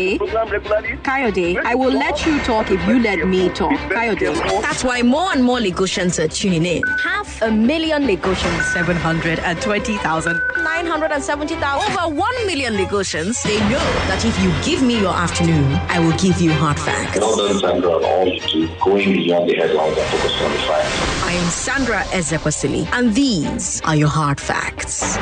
Kayode. Kayode, I will let you talk if you let me talk. Kayode. That's why more and more Lagosians are tuning in. Half a million Lagosians. 720,000. 970,000. Over 1 million Lagosians. They know that if you give me your afternoon, I will give you hard facts. Well done, Sandra, on all you do, going beyond the headlines and focusing on the facts. I am Sandra Ezekwesili, and these are your hard facts.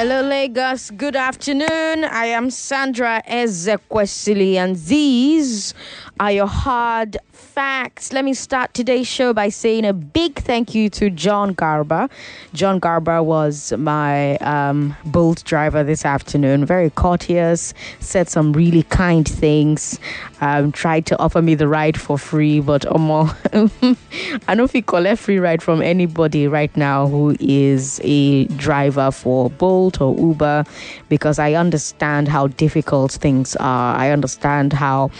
Hello, Lagos. Good afternoon. I am Sandra Ezekwesili, and these are your hard facts. Let me start today's show by saying a big thank you to John Garber. John Garber was my um, Bolt driver this afternoon. Very courteous, said some really kind things, um, tried to offer me the ride for free, but Omo, I don't think collect free ride from anybody right now who is a driver for Bolt or Uber because I understand how difficult things are. I understand how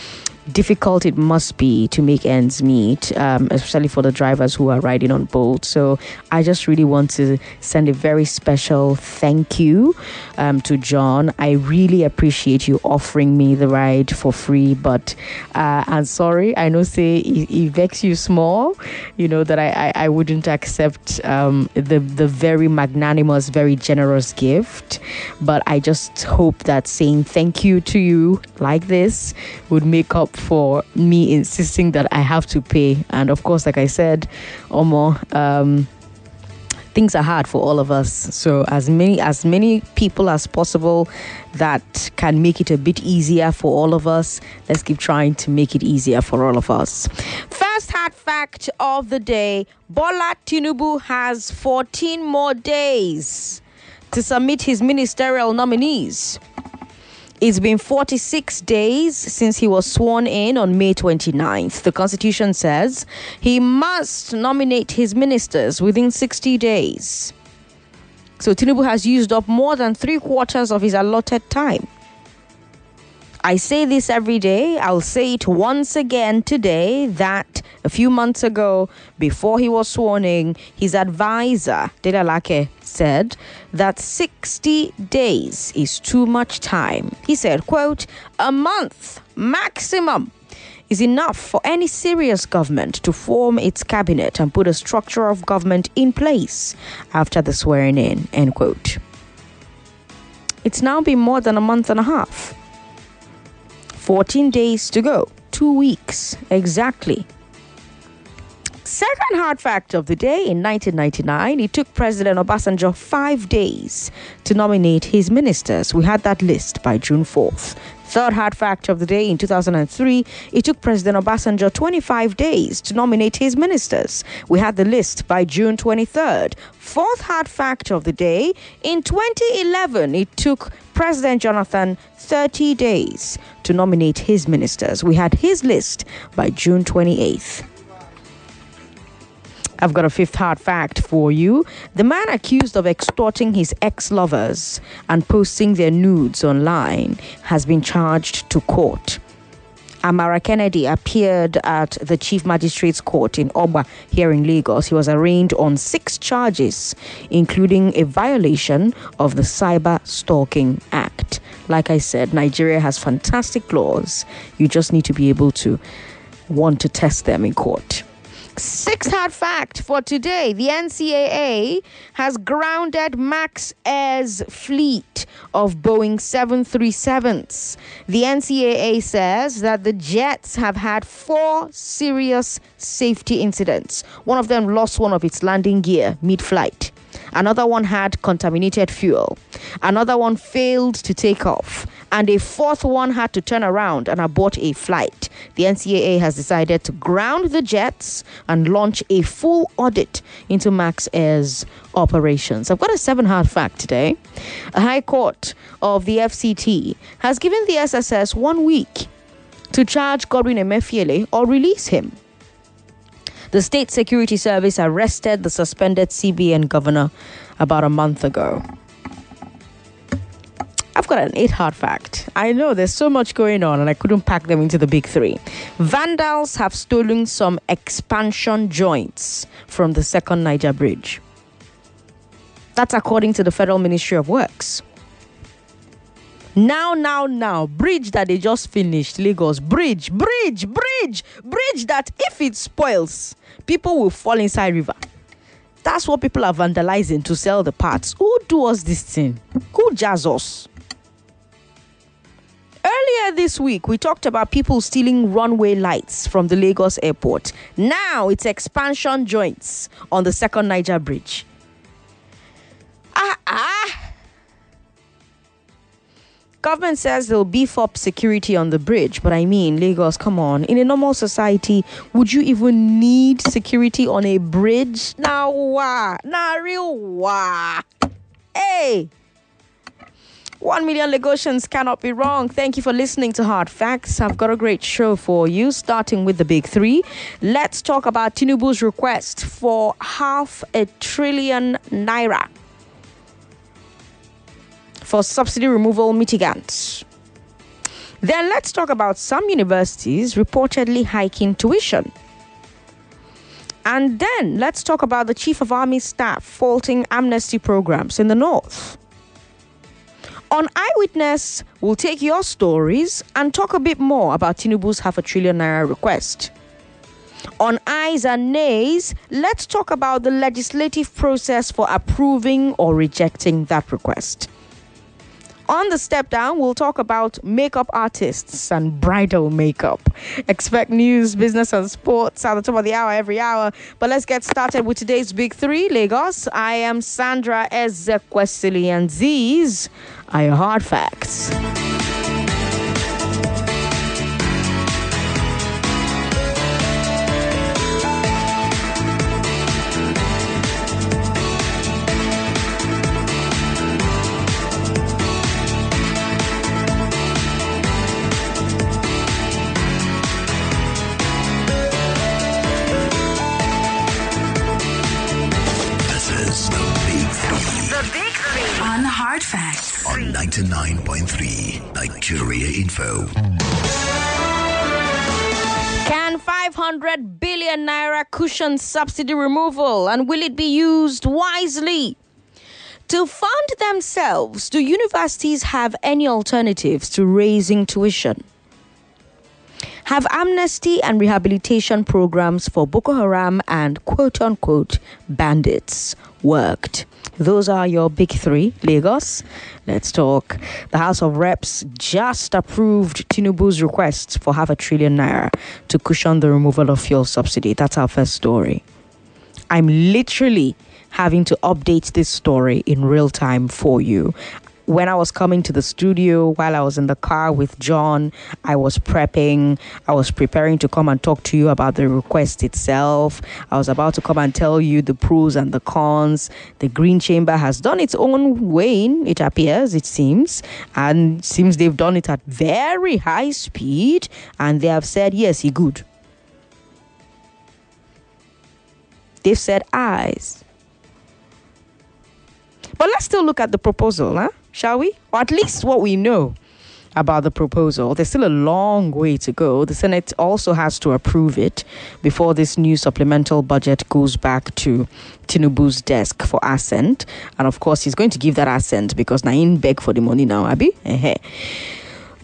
difficult it must be to make ends meet, um, especially for the drivers who are riding on Bolt. So I just really want to send a very special thank you um, to John. I really appreciate you offering me the ride for free, but uh, I'm sorry. I know say it, it vex you small, you know that I I, I wouldn't accept um, the the very magnanimous, very generous gift, but I just hope that saying thank you to you like this would make up for me insisting that I have to pay. And of course, like I said, Omo, um, things are hard for all of us. So as many as many people as possible that can make it a bit easier for all of us, let's keep trying to make it easier for all of us. First hard fact of the day: Bola Tinubu has 14 more days to submit his ministerial nominees. It's been 46 days since he was sworn in on May 29th. The Constitution says he must nominate his ministers within 60 days. So Tinubu has used up more than three quarters of his allotted time. I say this every day. I'll say it once again today that a few months ago, before he was sworn in, his advisor, Dele Alake, said that 60 days is too much time. He said, quote, a month maximum is enough for any serious government to form its cabinet and put a structure of government in place after the swearing in, end quote. It's now been more than a month and a half. 14 days to go, two weeks exactly. Second hard fact of the day in 1999, it took President Obasanjo five days to nominate his ministers. We had that list by June 4th. Third hard fact of the day in 2003, it took President Obasanjo 25 days to nominate his ministers. We had the list by June 23rd. Fourth hard fact of the day, in 2011, it took President Jonathan 30 days to nominate his ministers. We had his list by June 28th. I've got a fifth hard fact for you. The man accused of extorting his ex lovers and posting their nudes online has been charged to court. Amara Kennedy appeared at the Chief Magistrate's Court in Ogba here in Lagos. He was arraigned on six charges, including a violation of the Cyber Stalking Act. Like I said, Nigeria has fantastic laws. You just need to be able to want to test them in court. Sixth hard fact for today the NCAA has grounded Max Air's fleet of Boeing 737s. The NCAA says that the jets have had four serious safety incidents. One of them lost one of its landing gear mid flight. Another one had contaminated fuel. Another one failed to take off. And a fourth one had to turn around and abort a flight. The NCAA has decided to ground the jets and launch a full audit into Max Air's operations. I've got a seven hard fact today. A high court of the FCT has given the SSS one week to charge Godwin Emefiele or release him. The State Security Service arrested the suspended CBN governor about a month ago. I've got an eight hard fact. I know there's so much going on and I couldn't pack them into the big three. Vandals have stolen some expansion joints from the second Niger Bridge. That's according to the Federal Ministry of Works. Now, now, now, bridge that they just finished, Lagos. Bridge, bridge, bridge, bridge that if it spoils, people will fall inside river. That's what people are vandalizing to sell the parts. Who do us this thing? Who jazz us? Earlier this week, we talked about people stealing runway lights from the Lagos airport. Now it's expansion joints on the second Niger bridge. Ah, ah. Government says they'll beef up security on the bridge, but I mean, Lagos, come on. In a normal society, would you even need security on a bridge? Nah, wah. Nah, real wah. Hey. One million Lagosians cannot be wrong. Thank you for listening to Hard Facts. I've got a great show for you, starting with the big three. Let's talk about Tinubu's request for half a trillion naira for subsidy removal mitigants. Then let's talk about some universities reportedly hiking tuition. And then let's talk about the Chief of Army Staff faulting amnesty programs in the North. On Eyewitness, we'll take your stories and talk a bit more about Tinubu's half a trillion naira request. On Ayes and Nays, let's talk about the legislative process for approving or rejecting that request. On the step down, we'll talk about makeup artists and bridal makeup. Expect news, business, and sports at the top of the hour every hour. But let's get started with today's big three Lagos. I am Sandra Ezekwesili, and these are your hard facts. 99.3 Nigeria Info. Can 500 billion naira cushion subsidy removal and will it be used wisely? To fund themselves, do universities have any alternatives to raising tuition? Have amnesty and rehabilitation programs for Boko Haram and quote unquote bandits worked? Those are your big three. Lagos, let's talk. The House of Reps just approved Tinubu's request for half a trillion naira to cushion the removal of fuel subsidy. That's our first story. I'm literally having to update this story in real time for you when I was coming to the studio, while I was in the car with John, I was prepping. I was preparing to come and talk to you about the request itself. I was about to come and tell you the pros and the cons. The Green Chamber has done its own weighing, it appears, it seems, and seems they've done it at very high speed, and they have said, yes, he good. They've said ayes. But let's still look at the proposal, huh? Shall we? Or at least what we know about the proposal. There's still a long way to go. The Senate also has to approve it before this new supplemental budget goes back to Tinubu's desk for assent. And of course, he's going to give that assent because Nain beg for the money now, Abby.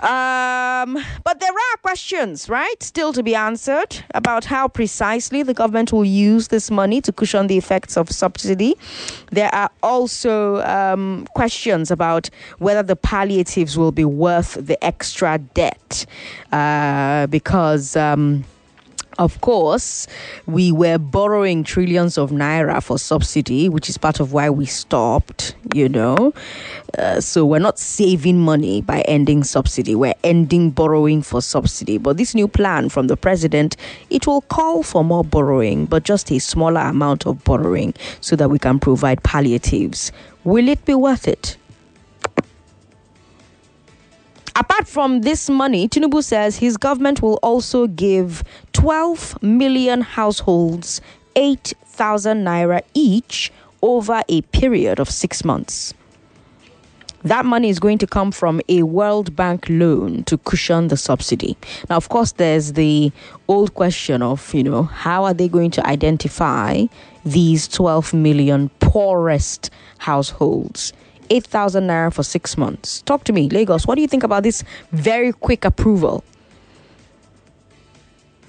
Um, but there are questions, right, still to be answered about how precisely the government will use this money to cushion the effects of subsidy. There are also um, questions about whether the palliatives will be worth the extra debt uh, because. Um, Of course, we were borrowing trillions of naira for subsidy, which is part of why we stopped, you know. Uh, so we're not saving money by ending subsidy, we're ending borrowing for subsidy. But this new plan from the president, it will call for more borrowing, but just a smaller amount of borrowing so that we can provide palliatives. Will it be worth it? Apart from this money, Tinubu says his government will also give 12 million households 8,000 naira each over a period of six months. That money is going to come from a World Bank loan to cushion the subsidy. Now, of course, there's the old question of, you know, how are they going to identify these 12 million poorest households? 8,000 naira for six months. Talk to me, Lagos. What do you think about this very quick approval?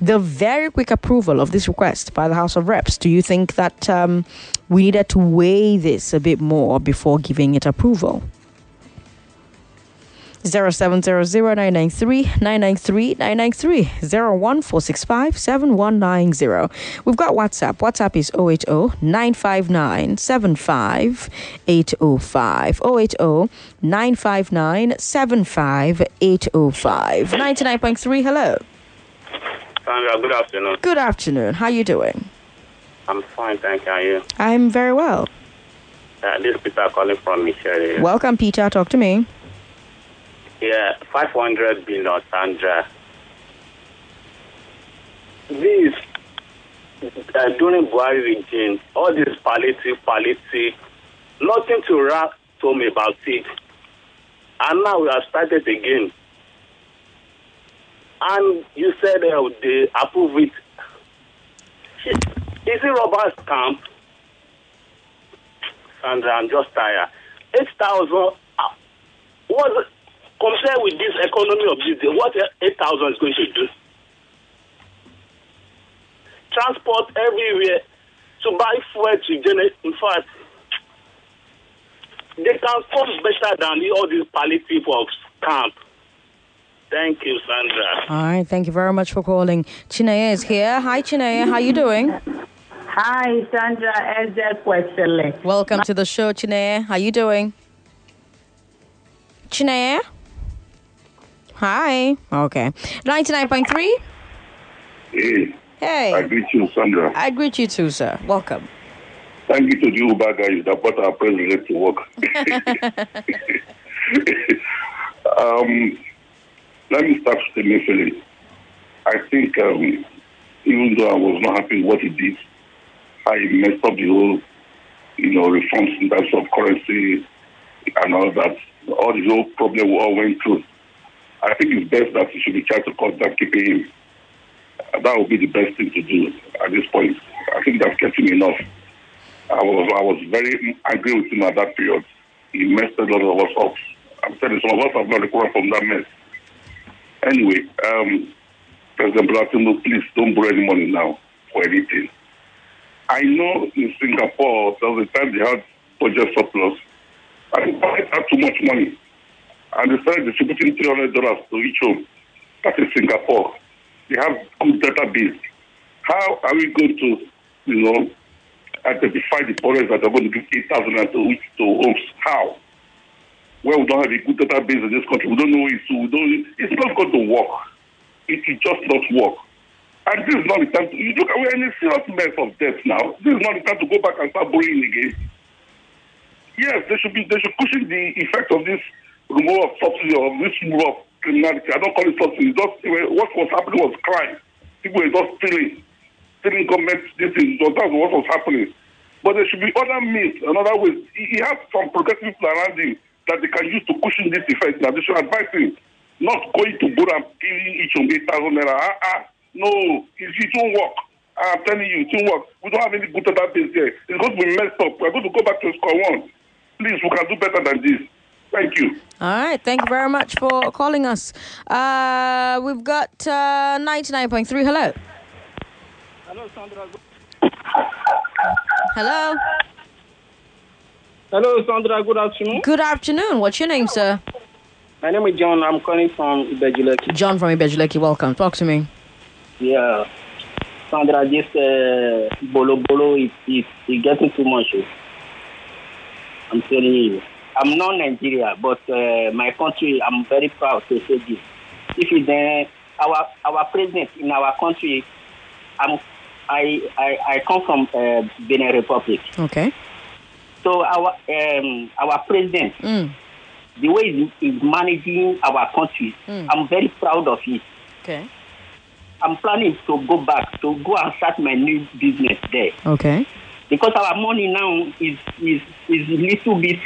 The very quick approval of this request by the House of Reps. Do you think that um, we needed to weigh this a bit more before giving it approval? 0700-993-993-993 We've got WhatsApp. WhatsApp is 080 959 75 805. 080 959 75 805. 99.3, hello. Sandra, good afternoon. Good afternoon. How you doing? I'm fine, thank you. How are you? I'm very well. Uh, this is Peter calling from Michelle. Welcome, Peter. Talk to me. Yeah, 500 billion, Sandra. This, uh, during Buhari regime, all this palliative, palliative, nothing to wrap told me about it. And now we have started again. And you said uh, they approve it. Is it Robert's camp? Sandra, I'm just tired. 8,000, uh, what, compare with this economy of this day, what 8,000 is going to do? Transport everywhere to buy fuel to generate. In fact, they can come better than all these palliative people of camp. Thank you, Sandra. All right, thank you very much for calling. Chineye is here. Hi, Chineye. How you doing? Hi, Sandra Ezekwesili. Welcome to the show, Chineye. How you doing? Chineye? Hi. Okay. 99.3? Hey, Hey. I greet you, Sandra. I greet you too, sir. Welcome. Thank you to the Uber guys that brought our president to work. um, let me start with initially. I think um, even though I was not happy with what he did, I messed up the whole, you know, reforms in terms of currency and all that. All the whole problem we all went through. I think it's best that he should be tried to down keeping him. That would be the best thing to do at this point. I think that's him enough. I was I was very angry with him at that period. He messed a lot of us up. I'm telling you, some of us have not recovered from that mess. Anyway, um, President Blatino, please don't borrow any money now for anything. I know in Singapore there was a time they had budget surplus and they had too much money. And they started distributing three hundred dollars to each home. That is Singapore. They have good database. How are we going to, you know, identify the poorest that are going to give eight thousand to each to homes? How? Well, we don't have a good database in this country. We don't know it, so we don't. It's not going to work. It will just not work. And this is not the time to you look. We're in a serious mess of debt now. This is not the time to go back and start borrowing again. Yes, they should be. They should cushion the effect of this removal of subsidy or this removal of criminality. I don't call it subsidy. Just what was happening was crime. People were just stealing, stealing government. This is that's what was happening. But there should be other means, another ways. He, he has some progressive people around him that they can use to cushion this effect. Now they should advise him not going to borrow and giving each of eight thousand naira. Ah, ah, no, it, it won't work. I'm telling you, it won't work. We don't have any good database there. It's going to be messed up. We're going to go back to square one. Please, we can do better than this. Thank you. All right. Thank you very much for calling us. Uh, we've got uh, 99.3. Hello. Hello, Sandra. Hello. Hello, Sandra. Good afternoon. Good afternoon. What's your name, sir? My name is John. I'm calling from Ibeju-Lekki. John from Ibeju-Lekki. Welcome. Talk to me. Yeah. Sandra, this uh, bolo bolo is, is, is getting too much. I'm telling you. I'm not Nigeria, but uh, my country, I'm very proud to say this. If it's uh, our our president in our country, I'm, I, I I come from uh, Benin Republic. Okay. So our um, our president, Mm. the way he is managing our country, Mm. I'm very proud of it. Okay. I'm planning to go back to go and start my new business there Okay. because our money now is is is little bit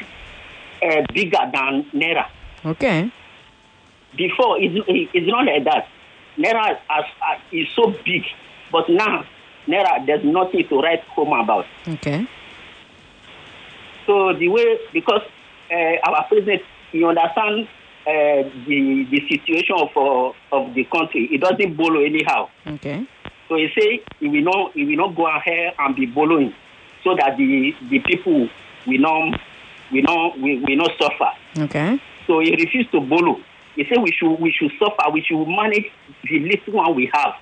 uh, bigger than naira. Okay. Before it's, it's not like that. Naira as, as, is so big, but now naira there's nothing to write home about. Okay. So the way because uh, our president, you understand uh, the the situation of uh, of the country. It doesn't borrow anyhow. Okay. So he say he will not he will not go ahead and be borrowing, so that the the people will not will not we, will not suffer. Okay. So he refused to borrow. He said we should we should suffer. We should manage the little one we have.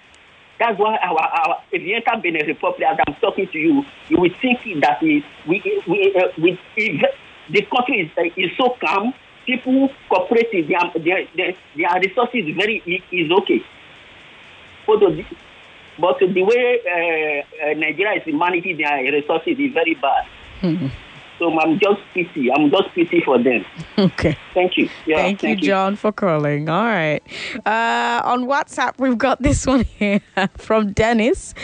That's why our, our if you enter Benin Republic, as I'm talking to you, you will think that we we we, uh, we if the country is, uh, is so calm. People cooperative, their their their, their resources is very is okay. But the, but the way uh, uh, Nigeria is managing their resources is very bad. So I'm just pity. I'm just pity for them. Okay. Thank you. Yeah, thank, you, John, for calling. All right. Uh, on WhatsApp, we've got this one here from Dennis.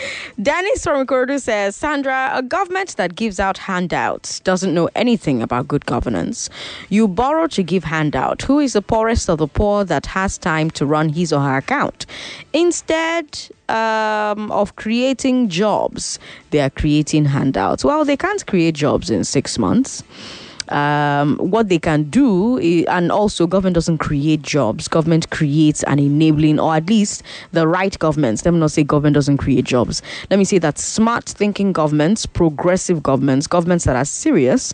Dennis from Ikorodu says, Sandra, a government that gives out handouts doesn't know anything about good governance. You borrow to give handout. Who is the poorest of the poor that has time to run his or her account? Instead, um, of creating jobs, they are creating handouts. Well, they can't create jobs in six months. Um, what they can do, i- and also government doesn't create jobs. Government creates an enabling, or at least the right governments. Let me not say government doesn't create jobs. Let me say that smart thinking governments, progressive governments, governments that are serious,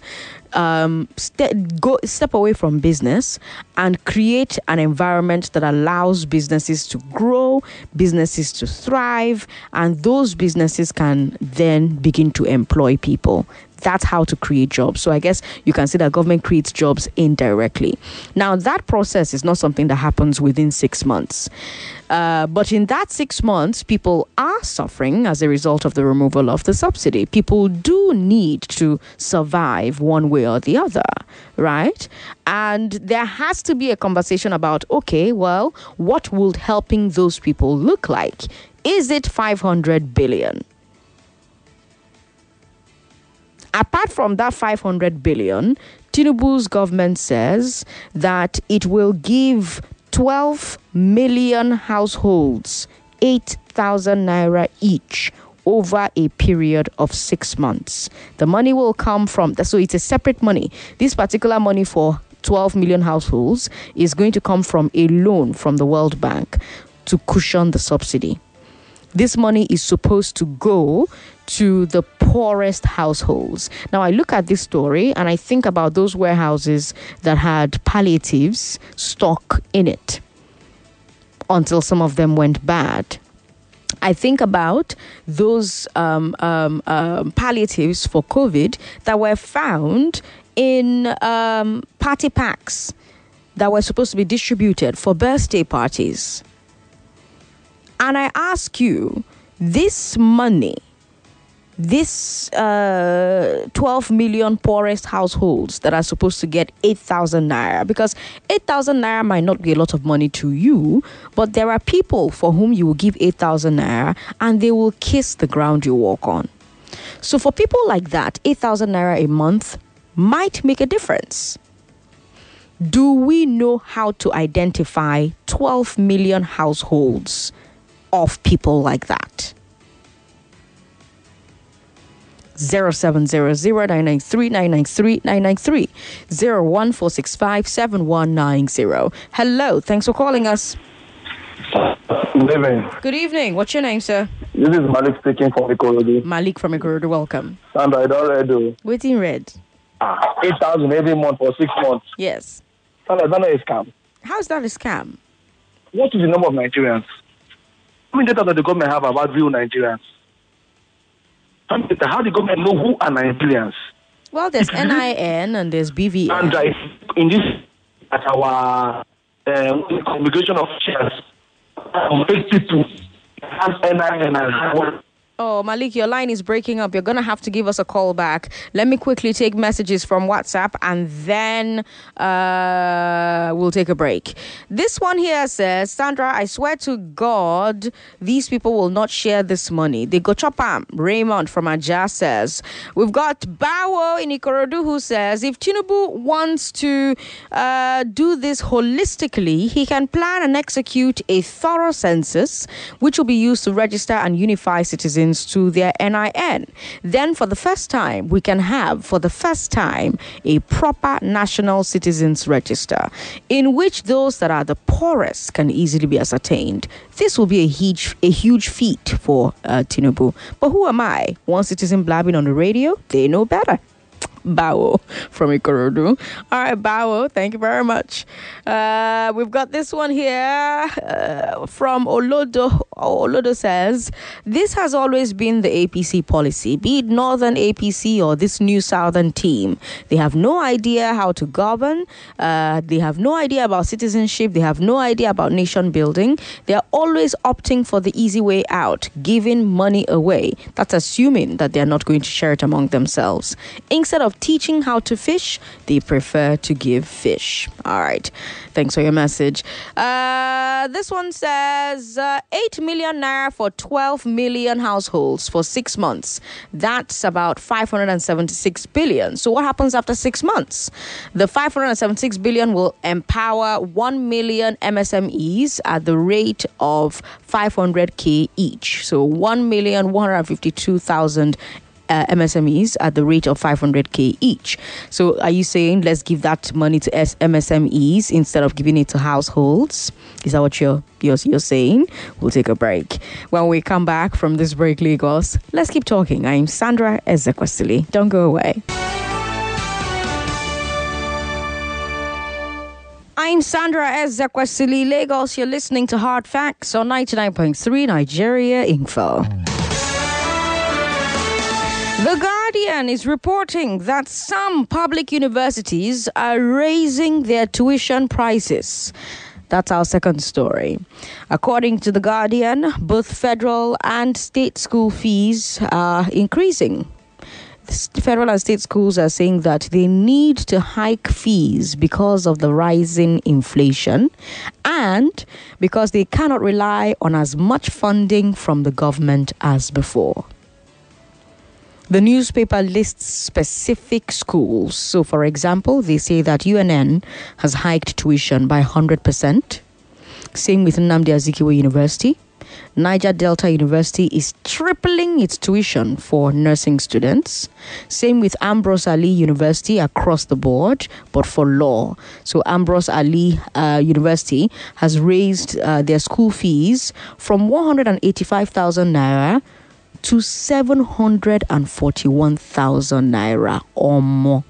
um, ste- go step away from business and create an environment that allows businesses to grow, businesses to thrive, and those businesses can then begin to employ people. That's how to create jobs. So I guess you can say that government creates jobs indirectly. Now that process is not something that happens within six months. Uh, but in that six months, people are suffering as a result of the removal of the subsidy. People do need to survive one way or the other, right? And there has to be a conversation about okay, well, what would helping those people look like? Is it 500 billion? Apart from that 500 billion, Tinubu's government says that it will give 12 million households 8,000 naira each over a period of six months. The money will come from, so it's a separate money. This particular money for 12 million households is going to come from a loan from the World Bank to cushion the subsidy. This money is supposed to go to the poorest households. Now, I look at this story and I think about those warehouses that had palliatives stock in it until some of them went bad. I think about those um, um, um, palliatives for COVID that were found in um, party packs that were supposed to be distributed for birthday parties. And I ask you, this money, this uh, 12 million poorest households that are supposed to get 8,000 naira, because 8,000 naira might not be a lot of money to you, but there are people for whom you will give 8,000 naira and they will kiss the ground you walk on. So for people like that, 8,000 naira a month might make a difference. Do we know how to identify 12 million households of people like that? 0700-993-993-993 01465-7190. Hello, thanks for calling us. Good evening. Good evening. What's your name, sir? This is Malik speaking from Ikorodu. Malik from Ikorodu. Welcome. And I don't read Waiting red. ah, 8,000 every month for six months. Yes. Sandra, is that not a scam? How is that a scam? What is the number of Nigerians? How many data does the government have about real Nigerians? How many data, do the government know who are Nigerians? Well, there's NIN and there's BVN. And uh, in this, at our uh, congregation of chairs, um, people have NIN and have Oh, Malik, your line is breaking up. You're going to have to give us a call back. Let me quickly take messages from WhatsApp and then uh, we'll take a break. This one here says, Sandra, I swear to God, these people will not share this money. They go chopam. Raymond from Aja says, We've got Bawo in Ikorodu who says, if Tinubu wants to uh, do this holistically, he can plan and execute a thorough census, which will be used to register and unify citizens to their NIN. Then, for the first time, we can have, for the first time, a proper national citizens register in which those that are the poorest can easily be ascertained. This will be a huge, a huge feat for uh, Tinubu. But who am I? One citizen blabbing on the radio? They know better. Bawo from Ikorodu. All right, Bawo, thank you very much. Uh, we've got this one here uh, from Olodo. Olodo says, This has always been the APC policy, be it Northern APC or this new Southern team. They have no idea how to govern, uh, they have no idea about citizenship, they have no idea about nation building. They are always opting for the easy way out, giving money away. That's assuming that they are not going to share it among themselves. Instead of of teaching how to fish, they prefer to give fish. All right. Thanks for your message. Uh, this one says uh, 8 million naira for 12 million households for six months. That's about 576 billion. So, what happens after six months? The 576 billion will empower 1 million MSMEs at the rate of 500k each. So, 1,152,000 uh, MSMEs at the rate of 500k each. So, are you saying let's give that money to MSMEs instead of giving it to households? Is that what you're you're, you're saying? We'll take a break. When we come back from this break, Lagos, let's keep talking. I'm Sandra Ezekwesili. Don't go away. I'm Sandra Ezekwesili, Lagos. You're listening to Hard Facts on 99.3 Nigeria Info. The Guardian is reporting that some public universities are raising their tuition prices. That's our second story. According to The Guardian, both federal and state school fees are increasing. Federal and state schools are saying that they need to hike fees because of the rising inflation and because they cannot rely on as much funding from the government as before. The newspaper lists specific schools. So, for example, they say that UNN has hiked tuition by 100%. Same with Nnamdi Azikiwe University. Niger Delta University is tripling its tuition for nursing students. Same with Ambrose Ali University across the board, but for law. So Ambrose Ali uh, University has raised uh, their school fees from 185,000 naira to 741,000 naira or more.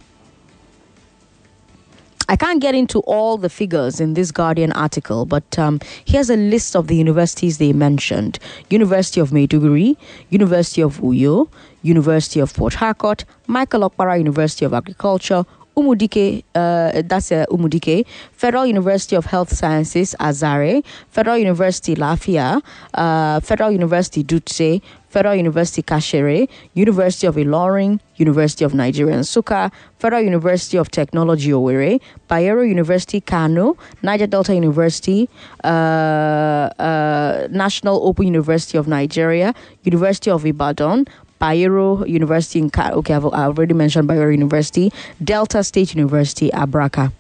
I can't get into all the figures in this Guardian article, but um, here's a list of the universities they mentioned University of Maiduguri, University of Uyo, University of Port Harcourt, Michael Okpara University of Agriculture, Umudike, uh, that's uh, Umudike, Federal University of Health Sciences, Azare, Federal University Lafia, uh, Federal University Dutse, Federal University Kashere, University of Ilorin, University of Nigeria Nsukka, Federal University of Technology Owerri, Bayero University Kano, Niger Delta University, uh, uh, National Open University of Nigeria, University of Ibadan, Bayero University in Ka- okay, I've, I've already mentioned Bayero University, Delta State University, Abraka.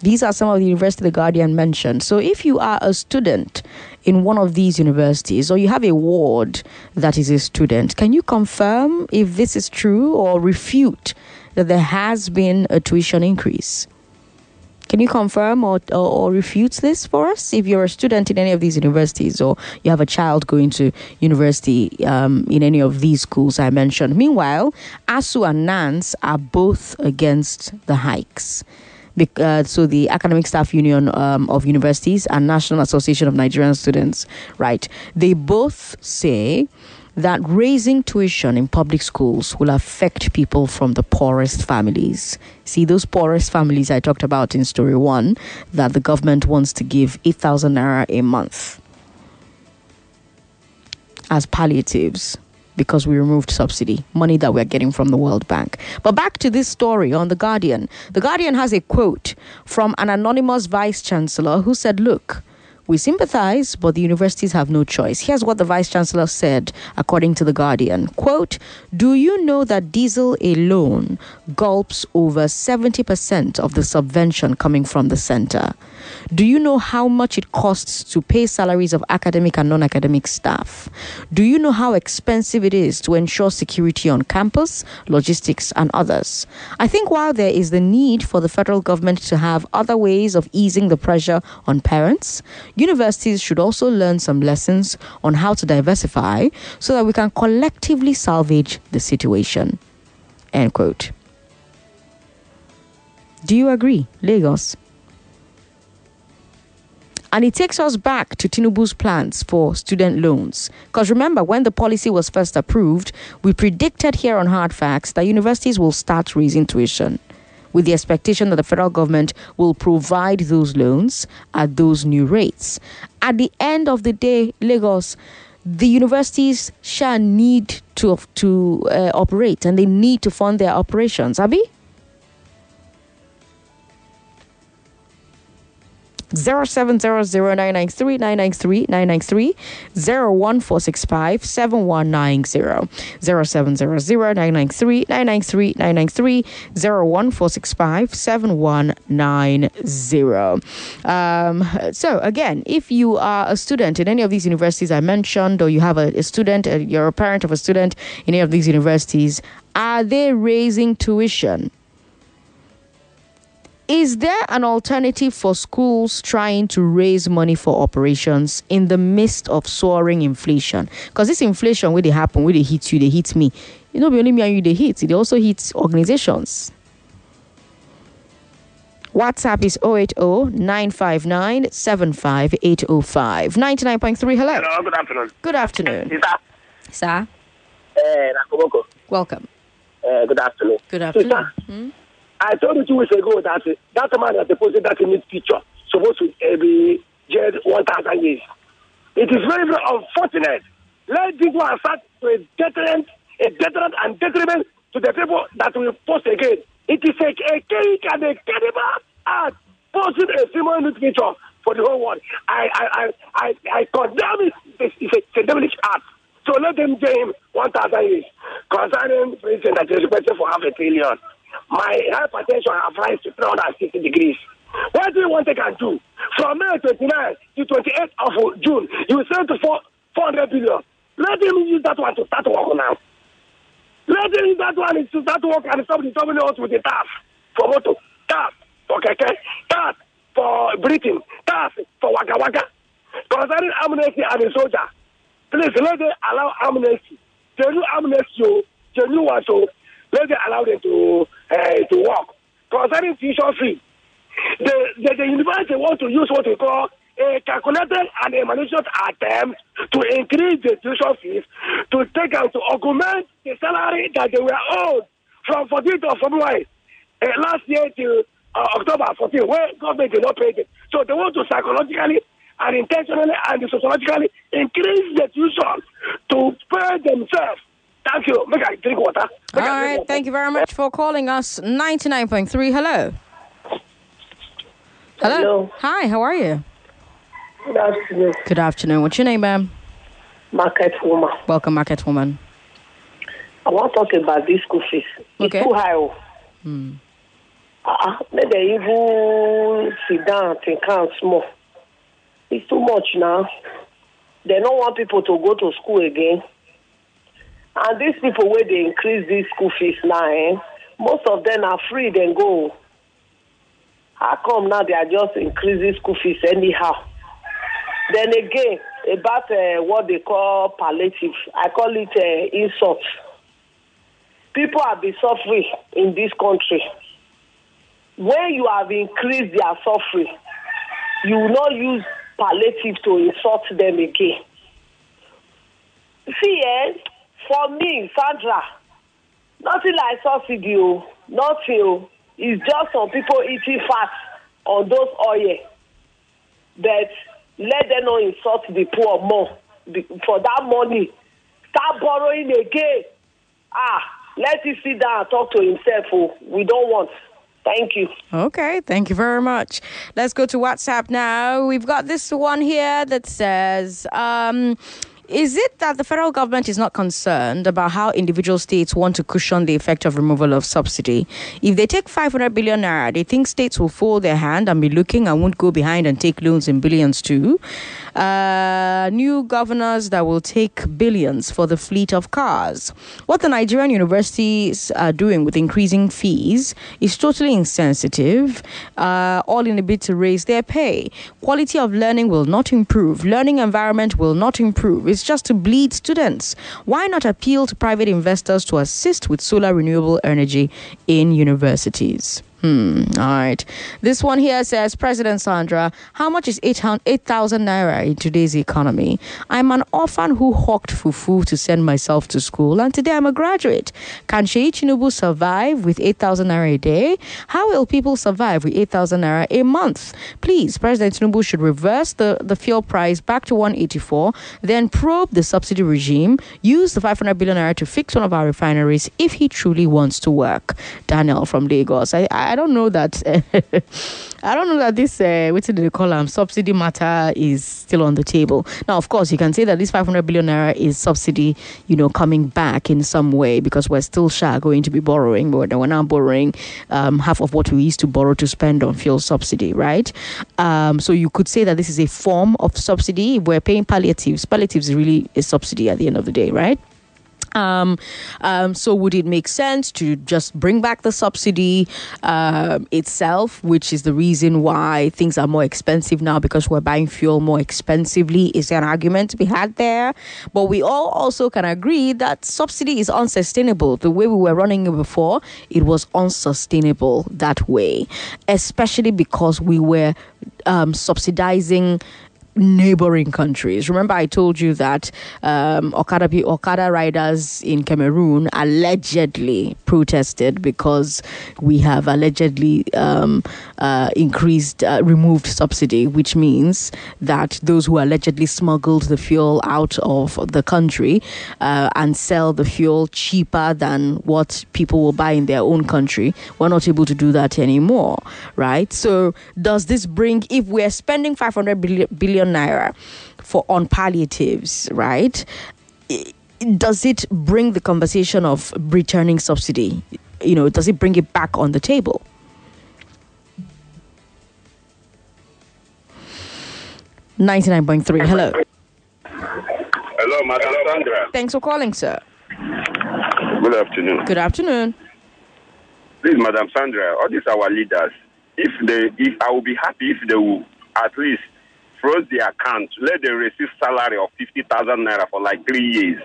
These are some of the universities the Guardian mentioned. So if you are a student in one of these universities or you have a ward that is a student, can you confirm if this is true or refute that there has been a tuition increase? Can you confirm or, or, or, refute this for us? If you're a student in any of these universities or you have a child going to university um, in any of these schools I mentioned. Meanwhile, ASUU and NANS are both against the hikes. Uh, so the Academic Staff Union um, of Universities and National Association of Nigerian Students, right? They both say that raising tuition in public schools will affect people from the poorest families. See, those poorest families I talked about in story one, that the government wants to give 8,000 naira a month as palliatives because we removed subsidy, money that we're getting from the World Bank. But back to this story on The Guardian. The Guardian has a quote from an anonymous vice chancellor who said, Look, we sympathize, but the universities have no choice. Here's what the Vice Chancellor said, according to The Guardian. Quote, Do you know that diesel alone gulps over 70% of the subvention coming from the center? Do you know how much it costs to pay salaries of academic and non academic staff? Do you know how expensive it is to ensure security on campus, logistics, and others? I think while there is the need for the federal government to have other ways of easing the pressure on parents, universities should also learn some lessons on how to diversify so that we can collectively salvage the situation. End quote. Do you agree, Lagos? And it takes us back to Tinubu's plans for student loans. Because remember, when the policy was first approved, we predicted here on Hard Facts that universities will start raising tuition with the expectation that the federal government will provide those loans at those new rates. At the end of the day, Lagos, the universities shall need to to uh, operate and they need to fund their operations. Abi? 0700 993 993 01465 7190 0700 993 993 993 01465 7190 um, so again if you are a student in any of these universities I mentioned or you have a, a student uh, you're a parent of a student in any of these universities are they raising tuition is there an alternative for schools trying to raise money for operations in the midst of soaring inflation? Because this inflation, where they happen, where they hit you, they hit me. You know, only me and you, they hit. They also hit organizations. WhatsApp is 080 959 75805. 99.3. Hello. Hello, good afternoon. Good afternoon. Sir. Sir. Uh, Welcome. Uh, good afternoon. Good afternoon. Hmm? I told you two weeks ago that that man that deposited that in his picture supposed to uh, be jailed 1,000 years. It is very, very unfortunate. Let this one start to a deterrent, a deterrent and detriment to the people that will post again. It is a, a cake and a terrible act posting a female nude picture for the whole world. I I I I, I condemn it. It's, it's, a, it's a devilish act. So let them jail him 1,000 years. Concerning president that is requested for half a trillion my hypertension have rise to 360 degrees. What do you want they can do? From May 29 to 28 of June, you send to 4, 400 billion. Let them use that one to start work now. Let them use that one to start work and stop disturbing us with the tax for motor, tax for keke, tax for breathing, tax for waka waka. Concerning amnesty and the soldier, please let them allow amnesty. Genuine amnesty, genuine one, so let them allow them to uh, to work. Concerning tuition fee, the, the, the university want to use what we call a calculated and a malicious attempt to increase the tuition fees to take out to augment the salary that they were owed from 14th of February uh, last year to uh, October 14, where government did not pay them. So they want to psychologically and intentionally and sociologically increase the tuition to pay themselves Thank you. Make I drink water. Make All right. Water. Thank you very much for calling us. 99.3. Hello. Hello. Hello. Hi. How are you? Good afternoon. Good afternoon. What's your name, ma'am? Market woman. Welcome, market woman. I want to talk about this school fees. It's okay. too high. Oh. Hmm. Uh, maybe even sit down and count small. It's too much now. They don't want people to go to school again. And these people where they increase these school fees now, eh, most of them are free, then go. How come now they are just increasing school fees anyhow? Then again, about uh, what they call palliative, I call it uh, insult. People have been suffering in this country. When you have increased their suffering, you will use palliative to insult them again see, eh, for me, Sandra, nothing like subsidy, oh, nothing. It's just some people eating fat on those oil. But let them not insult the poor more for that money. Start borrowing again. Ah, let him sit down and talk to himself. We don't want. Thank you. Okay, thank you very much. Let's go to WhatsApp now. We've got this one here that says, um, is it that the federal government is not concerned about how individual states want to cushion the effect of removal of subsidy? If they take 500 billion naira, they think states will fold their hand and be looking and won't go behind and take loans in billions too. Uh, new governors that will take billions for the fleet of cars. What the Nigerian universities are doing with increasing fees is totally insensitive, uh, all in a bid to raise their pay. Quality of learning will not improve, learning environment will not improve. It's just to bleed students. Why not appeal to private investors to assist with solar renewable energy in universities? Hmm. All right. This one here says, President Sandra, how much is 8,000 naira in today's economy? I'm an orphan who hawked fufu to send myself to school, and today I'm a graduate. Can Seyi Tinubu survive with 8,000 naira a day? How will people survive with 8,000 naira a month? Please, President Tinubu should reverse the, the fuel price back to 184, then probe the subsidy regime, use the 500 billion naira to fix one of our refineries if he truly wants to work. Daniel from Lagos. I, I I don't know that. I don't know that this uh, what did they call them subsidy matter is still on the table. Now, of course, you can say that this 500 billion naira is subsidy, you know, coming back in some way because we're still sure going to be borrowing, but we're now borrowing um, half of what we used to borrow to spend on fuel subsidy, right? Um, so you could say that this is a form of subsidy. We're paying palliatives. Palliatives is really a subsidy at the end of the day, right? Um, um, so would it make sense to just bring back the subsidy uh, itself, which is the reason why things are more expensive now because we're buying fuel more expensively? Is there an argument to be had there? But we all also can agree that subsidy is unsustainable. The way we were running it before, it was unsustainable that way, especially because we were um, subsidizing neighboring countries. Remember, I told you that um, Okada, Okada riders in Cameroon allegedly protested because we have allegedly um, uh, increased, uh, removed subsidy, which means that those who allegedly smuggled the fuel out of the country uh, and sell the fuel cheaper than what people will buy in their own country, we're not able to do that anymore, right? So, does this bring, if we're spending 500 billion, billion naira for on palliatives, right? Does it bring the conversation of returning subsidy? You know, does it bring it back on the table? Ninety-nine point three. Hello. Hello, Madam Sandra. Thanks for calling, sir. Good afternoon. Good afternoon. Please, Madam Sandra, all these are our leaders. If they, if I will be happy if they will at least froze the account, let them receive salary of 50,000 naira for like three years.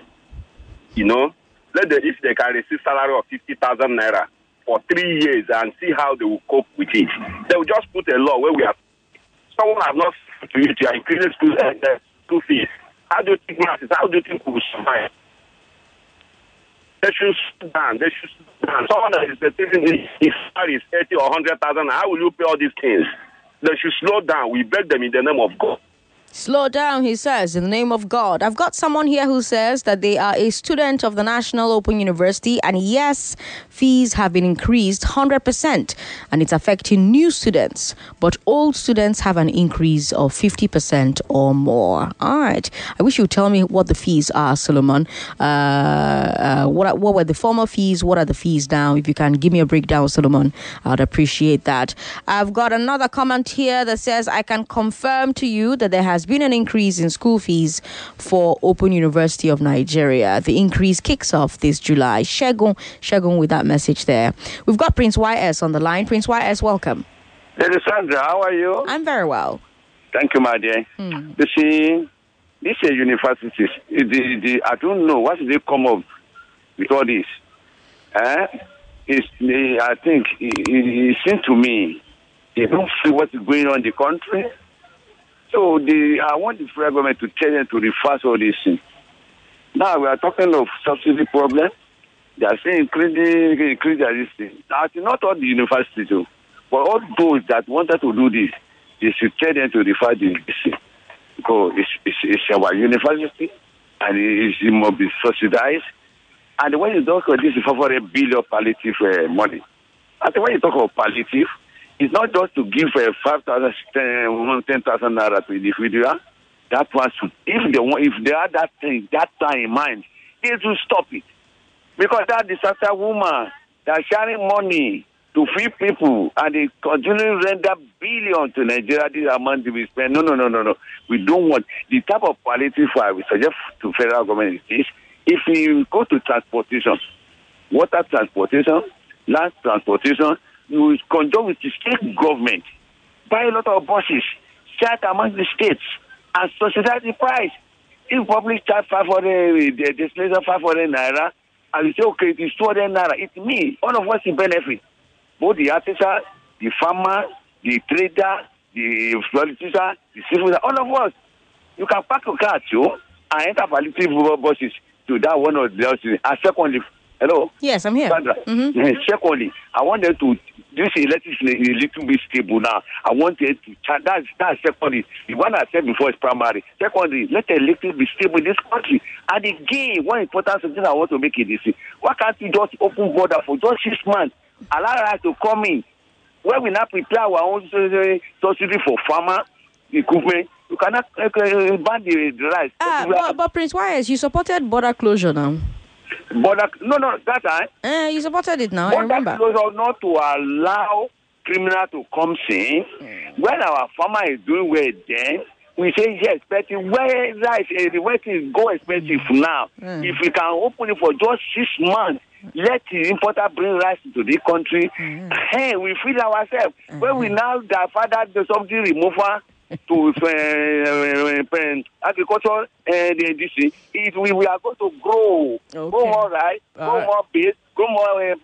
You know, let them, if they can receive salary of 50,000 naira for three years and see how they will cope with it. They will just put a law where we have, someone has not to you to increase school, uh, school fees. How do you think masses, how do you think we will survive? They should down. They should down. Someone that is receiving his salary is 80 or 100,000, how will you pay all these things? They should slow down. We beg them in the name of God. Slow down, he says, in the name of God. I've got someone here who says that they are a student of the National Open University, and yes, fees have been increased 100%, and it's affecting new students, but old students have an increase of 50% or more. All right. I wish you would tell me what the fees are, Solomon. Uh, uh, what, what were the former fees? What are the fees now? If you can give me a breakdown, Solomon, I'd appreciate that. I've got another comment here that says, I can confirm to you that there has been an increase in school fees for Open University of Nigeria. The increase kicks off this July. Segun, Segun with that message there. We've got Prince YS on the line. Prince YS, welcome. Lady Sandra, how are you? I'm very well. Thank you, my dear. Hmm. You see, these universities. The, the, I don't know what they come up with all this. Eh? It's, they, I think it, it, it seems to me they don't see what is going on in the country. So the I want the federal government to tell them to reverse all these things. Now we are talking of subsidy problem. They are saying increasing, increase their this thing. Now, it's not all the universities, though, but all those that wanted to do this, they should tell them to refer the this because it's, it's, it's our university and it, it must be subsidized. And when you talk about this, for a billion palliative uh, money, think when you talk about palliative, it's not just to give uh, 5,000, 10,000 naira to individual. That one if they want, if they have that thing, that time in mind, they should stop it. Because that disaster woman, they're sharing money to feed people and they continue render billions to Nigeria. This amount we spend. No, no, no, no, no. We don't want the type of palliative I we suggest to federal government is this. If we go to transportation, water transportation, land transportation, you will conjoin with the state government, buy a lot of buses, share among the states, and subsidize the price. If public charge 500, the destination 500 naira, and you say, okay, it is 200 naira, it's me. All of us will benefit. Both the artisan, the farmer, the trader, the politician, the civil, all of us. You can pack your car too and enter palliative buses to that one or the other. And secondly, hello? Yes, I'm here. Sandra. Mm-hmm. Eh, Secondly, I want them to this electricity is a little bit stable now. I want to cha- that's that's secondly. The one I said before is primary. Secondly, let the electricity be stable in this country. And again, one important thing I want to make it is why can't you just open border for just six months? Allow us to come in. Where we now prepare our own uh, subsidy for farmer equipment. You cannot uh, uh, ban the, the rice. Ah, but, but Prince Wires, you supported border closure now. Border, no, no, that time. Eh, you supported it now. I Border remember. closure not to allow criminal to come in. When our farmer is doing well, then we say yes, but where rice, uh, the where things go expensive now. If we can open it for just six months, let the importer bring rice into the country. Hey, we feed ourselves. When we now divert that the something remover to uh, uh, agriculture and uh, this, thing, it, we, we are going to grow, grow more rice, grow Alright. more beans, grow more uh,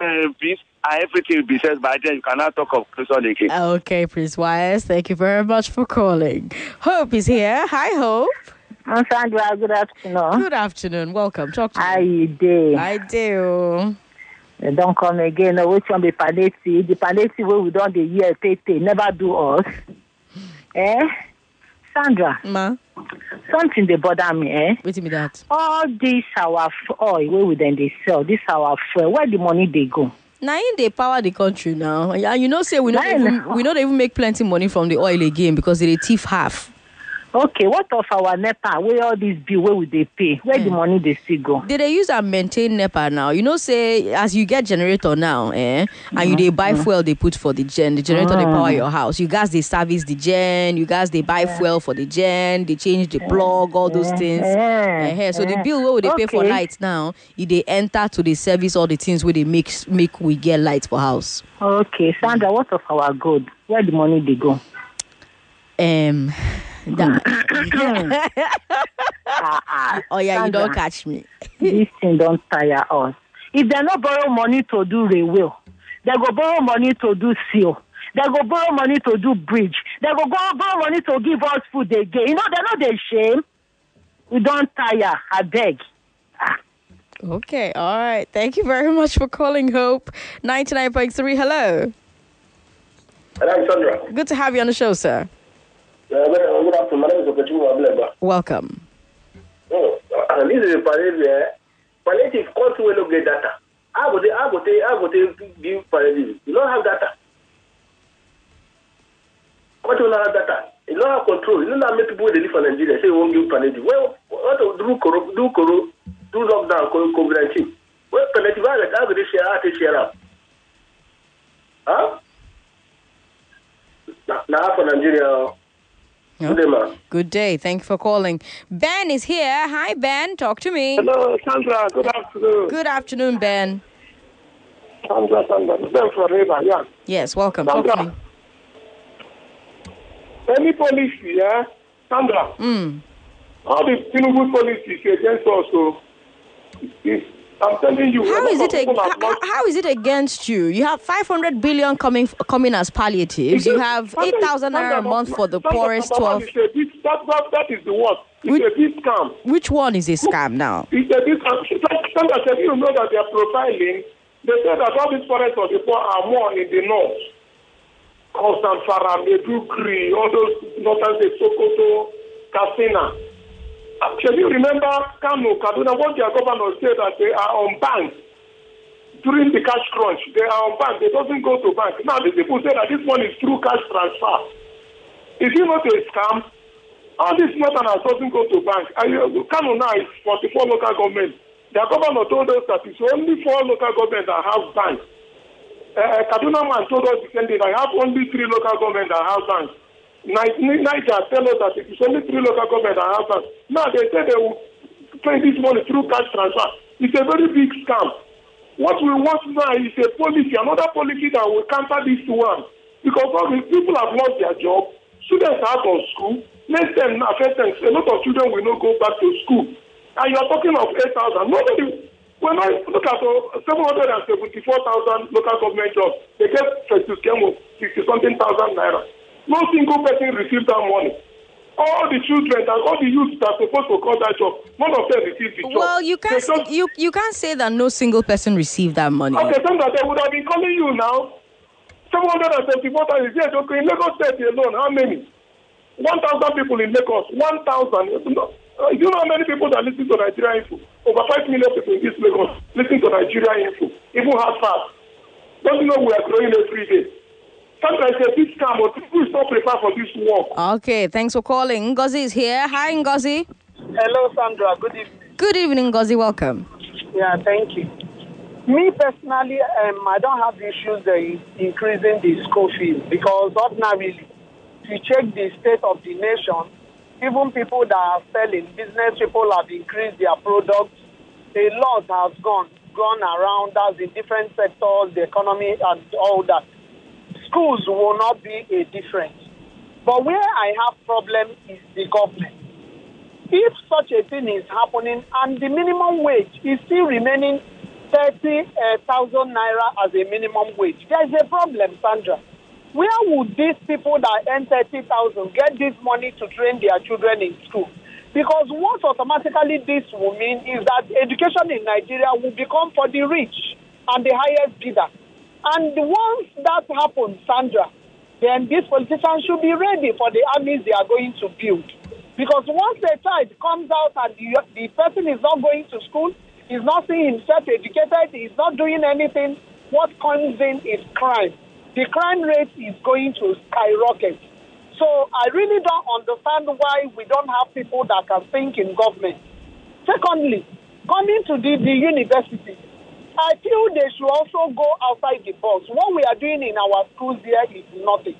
beans, and everything will be said by then. You cannot talk of Christian again. Okay, Prince Wires, thank you very much for calling. Hope is here. Hi, Hope. I'm Sandra. Good afternoon. Good afternoon. Welcome. Talk to How me. you dey? I do. They don't come again. Which one be palliative? The palliative wey we don dey hear tey tey never do us. Eh? Sandra. Ma. Something dey bother me, eh? Wetin be that? All this our oil wey we dem dey sell, this our fuel, where the money dey go? Na im dey power the country now. And you know say we no even we no dey even make plenty money from the oil again because they dey thief half. Okay, what of our NEPA wey all this bill wey we dey pay, where the money dey still go? They dey use am maintain NEPA now. You know say as you get generator now, eh, and you dey buy fuel they put for the gen, the generator dey power your house. You guys dey service the gen, you guys dey buy fuel for the gen, they change the plug, all those things. Eh, so the bill wey we dey pay for Okay. light now, e dey enter to the service all the things wey dey make make we get light for house. Okay, Sandra, what of our gold? Where the money dey go? Um, Mm. Ah, ah. oh yeah, you don't catch me. this thing don't tire us. If dem not borrow money to do railway, they go borrow money to do seal. They go borrow money to do bridge. They go go borrow money to give us food again. You know, dem no dey shame. We don't tire, abeg. Ah. Okay, all right. Thank you very much for calling Hope. 99.3, hello. Hello, Sandra. Good to have you on the show, sir. Uh, good, afternoon. My name is Okechukwu. Welcome. Oh, uh, this is a palliative. eh? Palliative cost wey no get data. How go they, how go they give palliative? You don't have data. What you don't have data? You don't have control. You don't have many people live for Nigeria say you won't give palliative. Well, what do do coro, do lockdown, COVID nineteen. Well, palliative go they share how they share am? Huh? Na for Nigeria. Oh. Good day, man. Good day. Thank you for calling. Ben is here. Hi, Ben. Talk to me. Hello, Sandra. Good afternoon. Good afternoon, Ben. Sandra, Sandra. Ben from River, yeah. Yes, welcome. Talk Sandra. me. Any policy, yeah? Sandra, Mm. all the Tinubu policies against us, so it's, I'm telling you. How is it? A, how, how is it against you? You have 500 billion coming coming as palliatives. You have 8,000 naira a month for the poorest 12. It's a bit, that, that, that is the worst. It's Which- a big scam. Which one is a scam now? It's a big scam. Sandra said, you know that they are profiling. They say that all these forests of the poor are more in the north. Constant Farah, Maiduguri, all those northern states, Sokoto, Katsina. Can you remember Kano, Kaduna, what their governor said that they are on bank during the cash crunch? They are on bank. They doesn't go to bank. Now, these people say that this one is through cash transfer. Is it not a scam? All this northerners doesn't go to bank. Kano now is 44 local government. Their governor told us that it's only four local governments that have banks. Uh, Kaduna man told us the same thing. I have only three local governments that have banks. Ni- Niger tell us that it's only three local governments that have banks. Now they say they will pay this money through cash transfer. It's a very big scam. What we want now is a policy, another policy that will counter this one. Because all these people have lost their job, students are out of school, let them affect them. A lot of children will not go back to school. And you are talking of 8,000. Nobody, when I look at uh, 774,000 local government jobs, they get 50 something thousand naira. No single person received that money. All the children and all the youth that are supposed to call that job, none of them received the job. Well, you can't just- you you can't say that no single person received that money. Okay, Sandra, they would have been calling you now. 774,000 yes, okay. In Lagos State alone, how many? 1,000 people in Lagos. 1,000. No, uh, you know how many people that listen to Nigeria Info? Over 5 million people in this Lagos listen to Nigeria Info. Even Hard Facts. Don't you know we are growing every day? Sandra, it's a big scam, but people is not prepared for this work. Okay, thanks for calling. Ngozi is here. Hi, Ngozi. Hello, Sandra. Good evening. Good evening, Ngozi. Welcome. Yeah, thank you. Me personally, um, I don't have issues uh, in increasing the school fees because ordinarily, if you check the state of the nation, even people that are selling, business people have increased their products. A lot has gone gone around us in different sectors, the economy and all that. Schools will not be a difference. But where I have problem is the government. If such a thing is happening and the minimum wage is still remaining 30,000 eh, naira as a minimum wage, there is a problem, Sandra. Where would these people that earn 30,000 get this money to train their children in school? Because what automatically this will mean is that education in Nigeria will become for the rich and the highest bidder. And once that happens, Sandra, then these politicians should be ready for the armies they are going to build. Because once a child comes out and the, the person is not going to school, is not seeing himself educated, is not doing anything, what comes in is crime. The crime rate is going to skyrocket. So I really don't understand why we don't have people that can think in government. Secondly, coming to the, the university, I feel they should also go outside the box. What we are doing in our schools here is nothing.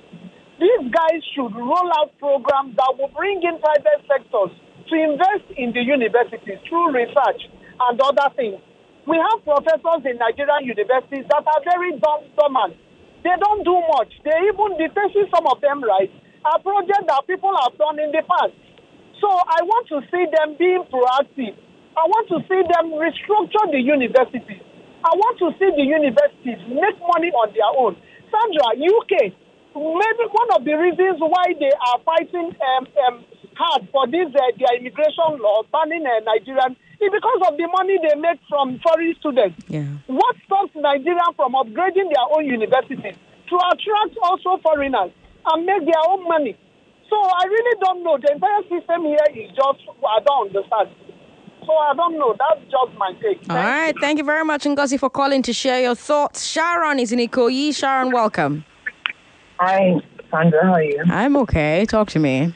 These guys should roll out programs that will bring in private sectors to invest in the universities through research and other things. We have professors in Nigerian universities that are very dumb, dormant. They don't do much. They even, the some of them right, are projects that people have done in the past. So I want to see them being proactive. I want to see them restructure the universities. I want to see the universities make money on their own. Sandra, UK, maybe one of the reasons why they are fighting um, um, hard for this uh, their immigration law banning uh, Nigerian is because of the money they make from foreign students. Yeah. What stops Nigeria from upgrading their own universities to attract also foreigners and make their own money? So I really don't know. The entire system here is just I don't understand. So I don't know. That's just my take. All right. Thank you very much, Ngozi, for calling to share your thoughts. Sharon is in Ikoyi. Sharon, welcome. Hi, Sandra. How are you? I'm okay. Talk to me.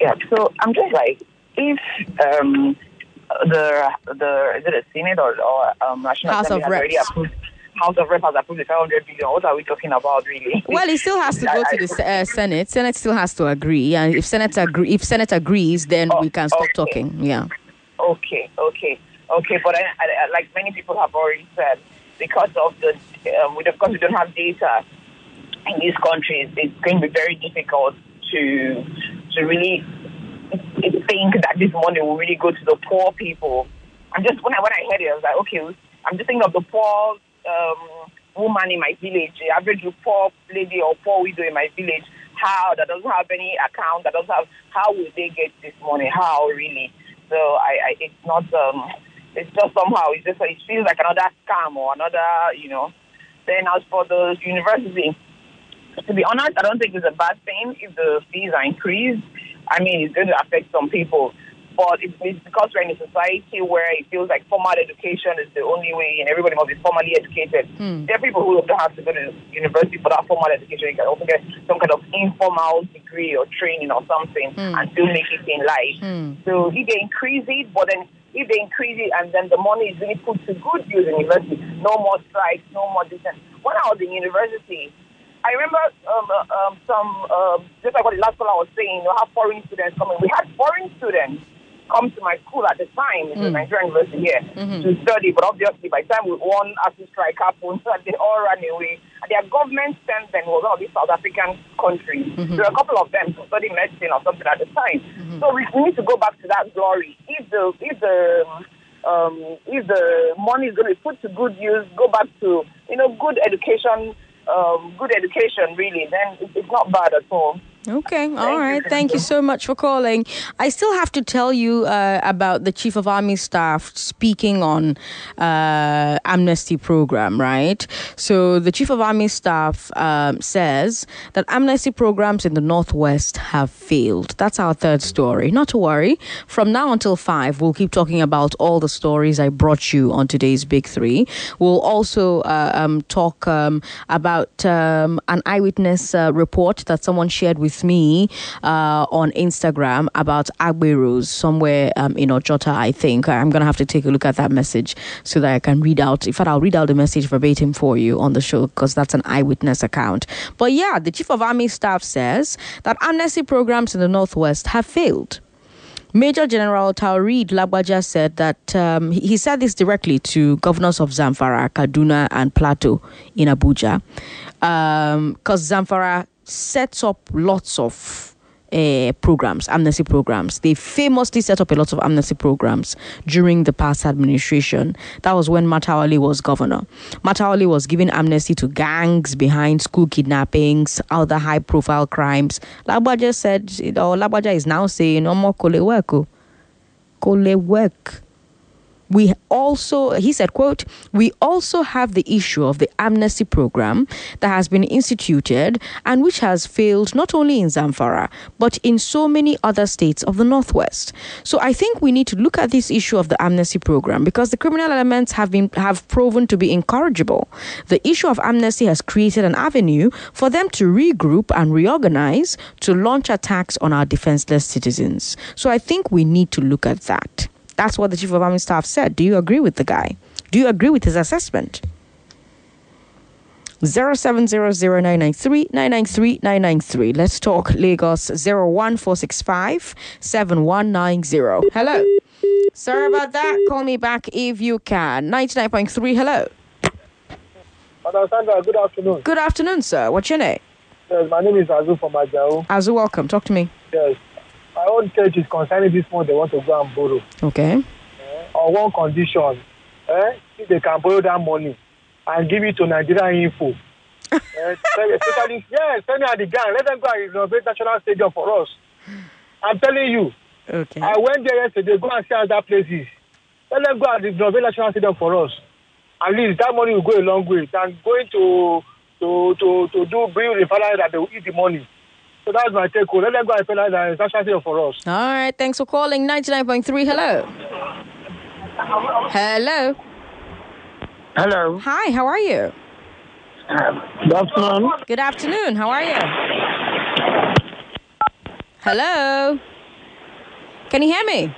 Yeah. So I'm just like, if um, the the is it a Senate or, or um, National House Assembly of has already Reps. approved, House of Reps has approved the 500 billion. What are we talking about, really? Well, it still has to go to the uh, Senate. Senate still has to agree, and if Senate agree, if Senate agrees, then we can stop talking. Yeah. Okay, okay, okay. But I, I, like many people have already said, because of the, um, of course, we don't have data in these countries, it's going to be very difficult to to really think that this money will really go to the poor people I'm just when I when I heard it, I was like, okay, I'm just thinking of the poor um, woman in my village, the average poor lady or poor widow in my village. How that doesn't have any account, that doesn't have. How will they get this money? How really? So I, I it's not. Um, it's just somehow. It's just it feels like another scam or another. You know. Then as for the university, to be honest, I don't think it's a bad thing if the fees are increased. I mean, it's going to affect some people. But it's, it's because we're in a society where it feels like formal education is the only way and everybody must be formally educated. Hmm. There are people who don't have to go to university for that formal education. You can also get some kind of informal degree or training or something Hmm. and still make it in life. So if they increase it, but then if they increase it and then the money is really put to good use in university, no more strikes, no more distance. When I was in university, I remember um, uh, um, some, uh, just like what the last caller was saying, you know, have foreign students coming. We had foreign students come to my school at the time, a Mm. Nigerian university here, Mhm. to study, but obviously by the time we one artist strike happened, they all ran away. And their government sent them was of these South African countries. Mhm. There were a couple of them to study medicine or something at the time. So we, we need to go back to that glory. If the if the um, if the money is going to be put to good use, go back to you know good education, um, good education really. Then it's not bad at all. Okay, all right. Thank you so much for calling. I still have to tell you uh, about the Chief of Army Staff speaking on uh, amnesty program, right? So the Chief of Army Staff um, says that amnesty programs in the Northwest have failed. That's our third story. Not to worry. From now until five, we'll keep talking about all the stories I brought you on today's Big Three. We'll also uh, um, talk um, about um, an eyewitness uh, report that someone shared with me uh, on Instagram about Agberos somewhere um, in Ojota, I think. I'm going to have to take a look at that message so that I can read out. In fact, I'll read out the message verbatim for you on the show because that's an eyewitness account. But yeah, the Chief of Army Staff says that amnesty programs in the Northwest have failed. Major General Taoreed Lagbaja said that um, he said this directly to governors of Zamfara, Kaduna, and Plateau in Abuja, because Zamfara sets up lots of uh, programs, amnesty programs. They famously set up a lot of amnesty programs during the past administration. That was when Matawalle was governor. Matawalle was giving amnesty to gangs behind school kidnappings, other high profile crimes. Lagbaja said, you know, Lagbaja is now saying, no more kole work. Kole work we also he said quote we also have the issue of the amnesty program that has been instituted and which has failed not only in zamfara but in so many other states of the northwest. So i think we need to look at this issue of the amnesty program because the criminal elements have been have proven to be incorrigible. The issue of amnesty has created an avenue for them to regroup and reorganize to launch attacks on our defenseless citizens. So i think we need to look at that that's what the chief of army staff said. Do you agree with the guy? Do you agree with his assessment? 0700993993 Let's talk Lagos 01465 7190. Hello. Sorry about that. Call me back if you can. 99.3. Hello. Madam Sandra, good afternoon. Good afternoon, sir. What's your name? Yes, my name is Azu from Ajao. Azu, welcome. Talk to me. Yes. My own case is concerning this one they want to go and borrow. Okay. On one condition, eh, if they can borrow that money and give it to Nigeria Info. especially, yes, send me at the gang. Let them go and renovate National Stadium for us. I'm telling you. Okay. I went there yesterday, go and see how that place is. Let them go and renovate National Stadium for us. At least that money will go a long way than going to to to to do bring refinery that they will eat the money. So that's my take. home. Let them go and refinery the National Stadium for us. All right. Thanks for calling. 99.3. Hello. Hello. Hello. Hi, how are you? Um, good afternoon. Good afternoon. How are you? Hello. Can you hear me?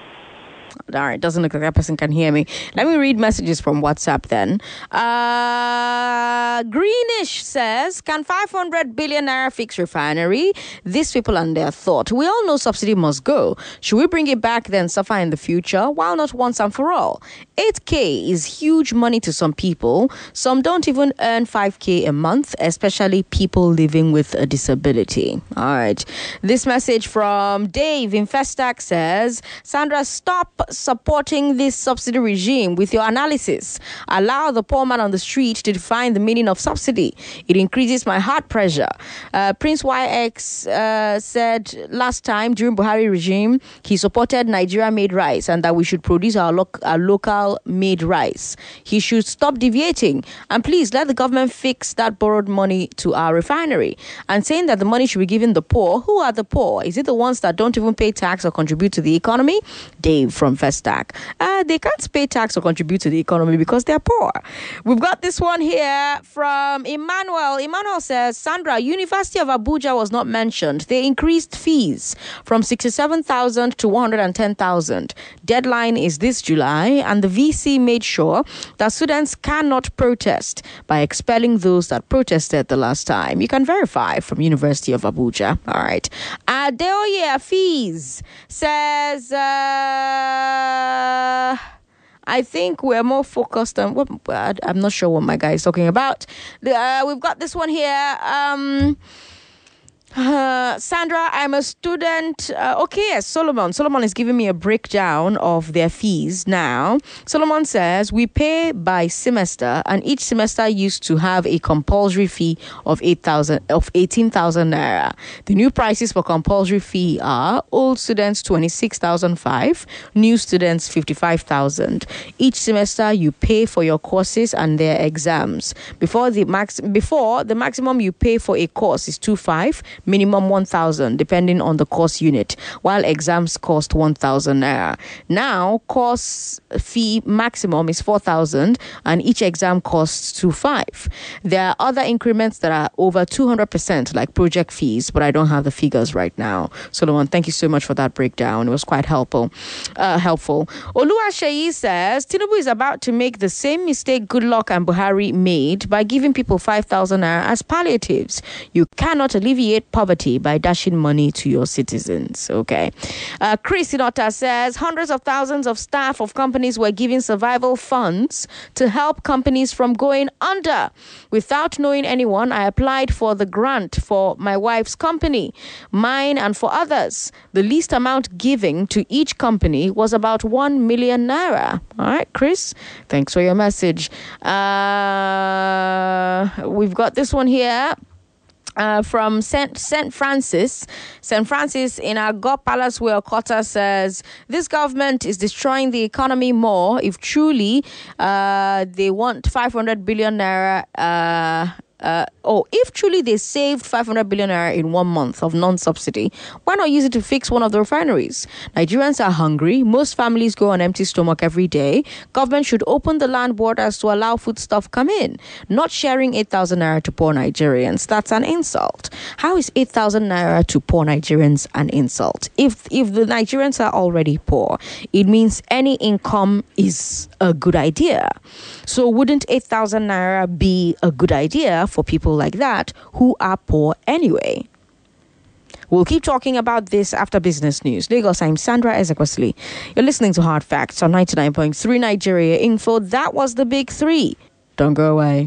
All right, doesn't look like that person can hear me. Let me read messages from WhatsApp then. Uh, Greenish says, Can 500 billion naira fix refinery? These people and their thought. We all know subsidy must go. Should we bring it back then suffer in the future? Why not once and for all? 8K is huge money to some people. Some don't even earn 5K a month, especially people living with a disability. All right. This message from Dave in Festac says, Sandra, stop supporting this subsidy regime with your analysis. Allow the poor man on the street to define the meaning of subsidy. It increases my heart pressure. Uh, Prince YX uh, said last time during Buhari regime, he supported Nigeria made rice and that we should produce our, lo- our local made rice. He should stop deviating and please let the government fix that borrowed money to our refinery. And saying that the money should be given the poor. Who are the poor? Is it the ones that don't even pay tax or contribute to the economy? Dave from Festac. Uh, they can't pay tax or contribute to the economy because they're poor. We've got this one here from Emmanuel. Emmanuel says, Sandra, University of Abuja was not mentioned. They increased fees from 67,000 to 110,000. Deadline is this July, and the VC made sure that students cannot protest by expelling those that protested the last time. You can verify from University of Abuja. All right. Adeoye Fees says, uh, I think we're more focused on what I'm not sure what my guy is talking about. Uh, we've got this one here. Um, uh, Sandra, I'm a student. Uh, okay, yes, Solomon. Solomon is giving me a breakdown of their fees now. Solomon says we pay by semester, and each semester used to have a compulsory fee of eight thousand of eighteen thousand naira. The new prices for compulsory fee are old students twenty six thousand five, new students fifty five thousand. Each semester you pay for your courses and their exams. Before the max, before the maximum you pay for a course is two five minimum 1000 depending on the course unit while exams cost 1000 naira now course fee maximum is 4000 and each exam costs 25 there are other increments that are over 200% like project fees but i don't have the figures right now. Solomon thank you so much for that breakdown. It was quite helpful uh, helpful. Oluwaseyi says tinubu is about to make the same mistake goodluck and buhari made by giving people 5000 naira as palliatives. You cannot alleviate poverty by dashing money to your citizens. Okay. Uh, Chris Inota says hundreds of thousands of staff of companies were giving survival funds to help companies from going under. Without knowing anyone, I applied for the grant for my wife's company, mine, and for others. The least amount giving to each company was about 1 million naira. All right, Chris, thanks for your message. Uh, we've got this one here uh, from Saint Saint Francis. Saint Francis in Ago Palace Way Okota says this government is destroying the economy more. If truly uh, they want 500 billion naira. Uh, uh, oh, if truly they saved 500 billion naira in one month of non-subsidy, why not use it to fix one of the refineries? Nigerians are hungry. Most families go on empty stomach every day. Government should open the land borders to allow foodstuff come in. Not sharing 8,000 naira to poor Nigerians. That's an insult. How is 8,000 naira to poor Nigerians an insult? If if the Nigerians are already poor, it means any income is a good idea. So wouldn't 8,000 naira be a good idea for people like that who are poor anyway? We'll keep talking about this after business news. Lagos, I'm Sandra Ezekwesili. You're listening to Hard Facts on 99.3 Nigeria Info. That was the big three. Don't go away.